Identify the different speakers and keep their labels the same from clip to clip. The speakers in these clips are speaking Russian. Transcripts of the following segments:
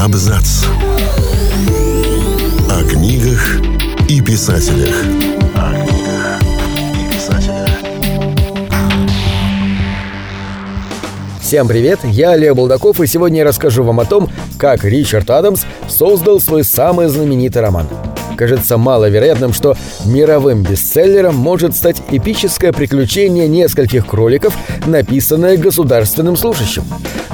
Speaker 1: Абзац. О книгах и писателях. О книгах и писателях.
Speaker 2: Всем привет, я Олег Булдаков, и сегодня я расскажу вам о том, как Ричард Адамс создал свой самый знаменитый роман – кажется маловероятным, что мировым бестселлером может стать эпическое приключение нескольких кроликов, написанное государственным служащим.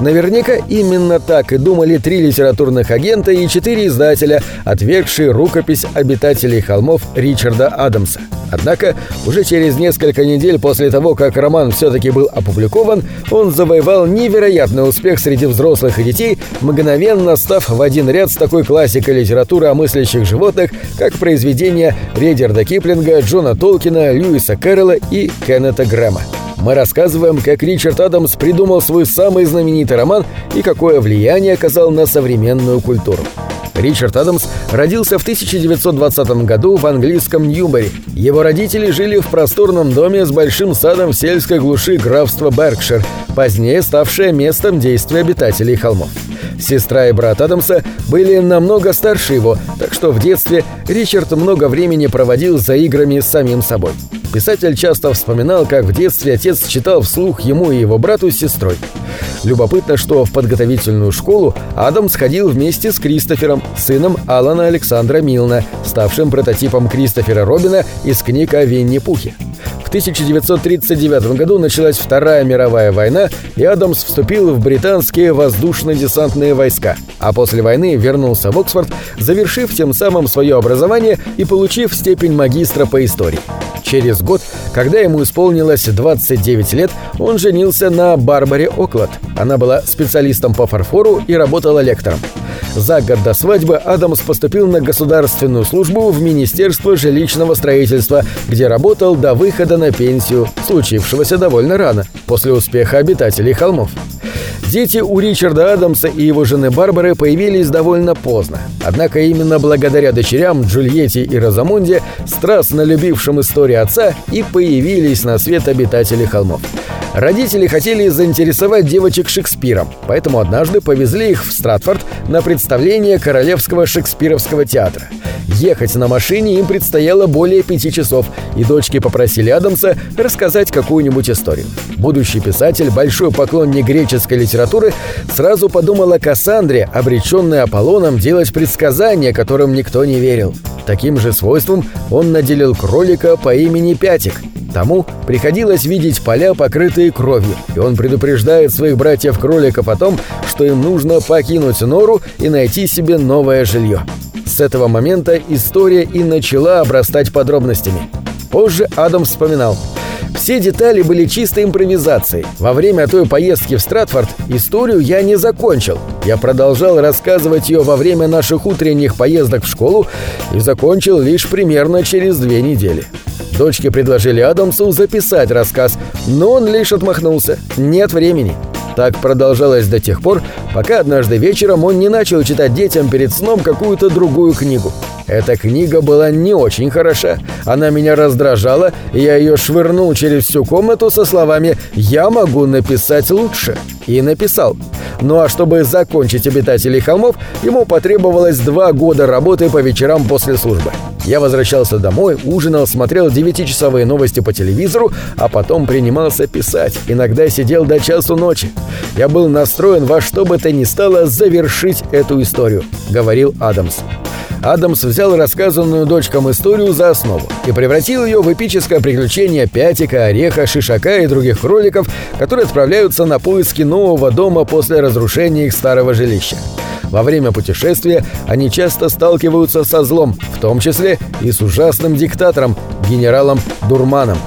Speaker 2: Наверняка именно так и думали три литературных агента и четыре издателя, отвергшие рукопись обитателей холмов Ричарда Адамса. Однако, уже через несколько недель после того, как роман все-таки был опубликован, он завоевал невероятный успех среди взрослых и детей, мгновенно став в один ряд с такой классикой литературы о мыслящих животных, как произведения Редерда Киплинга, Джона Толкина, Льюиса Кэрролла и Кеннета Грэма. Мы рассказываем, как Ричард Адамс придумал свой самый знаменитый роман и какое влияние оказал на современную культуру. Ричард Адамс родился в 1920 году в английском Ньюбери. Его родители жили в просторном доме с большим садом в сельской глуши графства Беркшир, позднее ставшее местом действия обитателей холмов. Сестра и брат Адамса были намного старше его, так что в детстве Ричард много времени проводил за играми с самим собой. Писатель часто вспоминал, как в детстве отец читал вслух ему и его брату с сестрой. Любопытно, что в подготовительную школу Адам сходил вместе с Кристофером, сыном Алана Александра Милна, ставшим прототипом Кристофера Робина из книг о Винни-Пухе. В 1939 году началась Вторая мировая война, и Адамс вступил в британские воздушно-десантные войска, а после войны вернулся в Оксфорд, завершив тем самым свое образование и получив степень магистра по истории. Через год, когда ему исполнилось 29 лет, он женился на Барбаре Оклад. Она была специалистом по фарфору и работала лектором. За год до свадьбы Адамс поступил на государственную службу в Министерство жилищного строительства, где работал до выхода на пенсию, случившегося довольно рано, после успеха обитателей холмов. Дети у Ричарда Адамса и его жены Барбары появились довольно поздно. Однако именно благодаря дочерям Джульетте и Розамунде, страстно любившим историю отца, и появились на свет обитатели холмов. Родители хотели заинтересовать девочек Шекспиром, поэтому однажды повезли их в Стратфорд на представление Королевского Шекспировского театра. Ехать на машине им предстояло более пяти часов, и дочки попросили Адамса рассказать какую-нибудь историю. Будущий писатель, большой поклонник греческой литературы, сразу подумал о Кассандре, обреченной Аполлоном делать предсказания, которым никто не верил. Таким же свойством он наделил кролика по имени Пятик. Тому приходилось видеть поля, покрытые кровью, и он предупреждает своих братьев-кроликов о том, что им нужно покинуть нору и найти себе новое жилье. С этого момента история и начала обрастать подробностями. Позже Адам вспоминал. Все детали были чистой импровизацией. Во время той поездки в Стратфорд историю я не закончил. Я продолжал рассказывать ее во время наших утренних поездок в школу и закончил лишь примерно через две недели. Дочки предложили Адамсу записать рассказ, но он лишь отмахнулся. Нет времени. Так продолжалось до тех пор, пока однажды вечером он не начал читать детям перед сном какую-то другую книгу. Эта книга была не очень хороша. Она меня раздражала, и я ее швырнул через всю комнату со словами «Я могу написать лучше». И написал. Ну а чтобы закончить «Обитателей холмов», ему потребовалось два года работы по вечерам после службы. Я возвращался домой, ужинал, смотрел девятичасовые новости по телевизору, а потом принимался писать. Иногда сидел до часу ночи. Я был настроен во что бы то ни стало завершить эту историю, говорил Адамс. Адамс взял рассказанную дочкам историю за основу и превратил ее в эпическое приключение Пятика, Ореха, Шишака и других кроликов, которые отправляются на поиски нового дома после разрушения их старого жилища. Во время путешествия они часто сталкиваются со злом, в том числе и с ужасным диктатором, генералом Дурманом.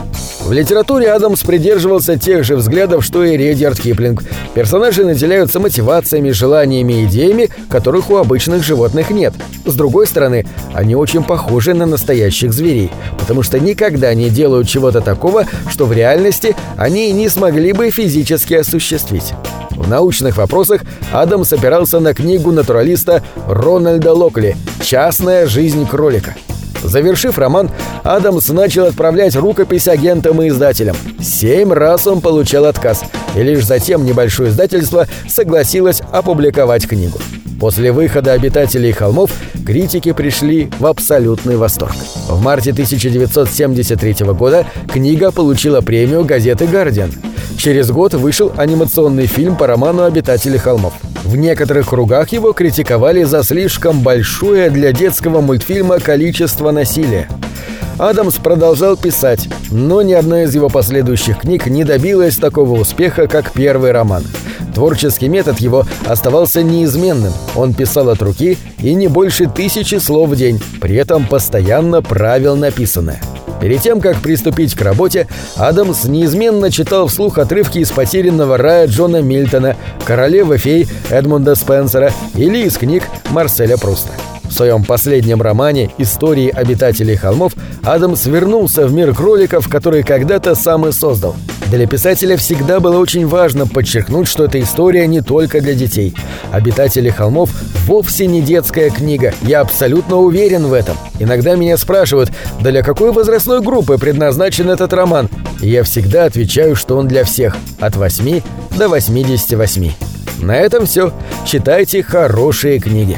Speaker 2: В литературе Адамс придерживался тех же взглядов, что и Редьярд Киплинг. Персонажи наделяются мотивациями, желаниями и идеями, которых у обычных животных нет. С другой стороны, они очень похожи на настоящих зверей, потому что никогда не делают чего-то такого, что в реальности они не смогли бы физически осуществить. В научных вопросах Адамс опирался на книгу натуралиста Рональда Локли «Частная жизнь кролика». Завершив роман, Адамс начал отправлять рукопись агентам и издателям. Семь раз он получал отказ, и лишь затем небольшое издательство согласилось опубликовать книгу. После выхода «Обитателей холмов» критики пришли в абсолютный восторг. В марте 1973 года книга получила премию газеты «Гардиан». Через год вышел анимационный фильм по роману «Обитатели холмов». В некоторых кругах его критиковали за слишком большое для детского мультфильма количество насилия. Адамс продолжал писать, но ни одна из его последующих книг не добилась такого успеха, как первый роман. Творческий метод его оставался неизменным. Он писал от руки и не больше тысячи слов в день, при этом постоянно правил написанное. Перед тем, как приступить к работе, Адамс неизменно читал вслух отрывки из «Потерянного рая» Джона Мильтона, «Королевы фей» Эдмунда Спенсера или из книг Марселя Пруста. В своем последнем романе «Истории обитателей холмов» Адамс вернулся в мир кроликов, который когда-то сам и создал. Для писателя всегда было очень важно подчеркнуть, что эта история не только для детей. «Обитатели холмов» вовсе не детская книга, я абсолютно уверен в этом. Иногда меня спрашивают, для какой возрастной группы предназначен этот роман? И я всегда отвечаю, что он для всех, от 8 до 88. На этом все. Читайте хорошие книги.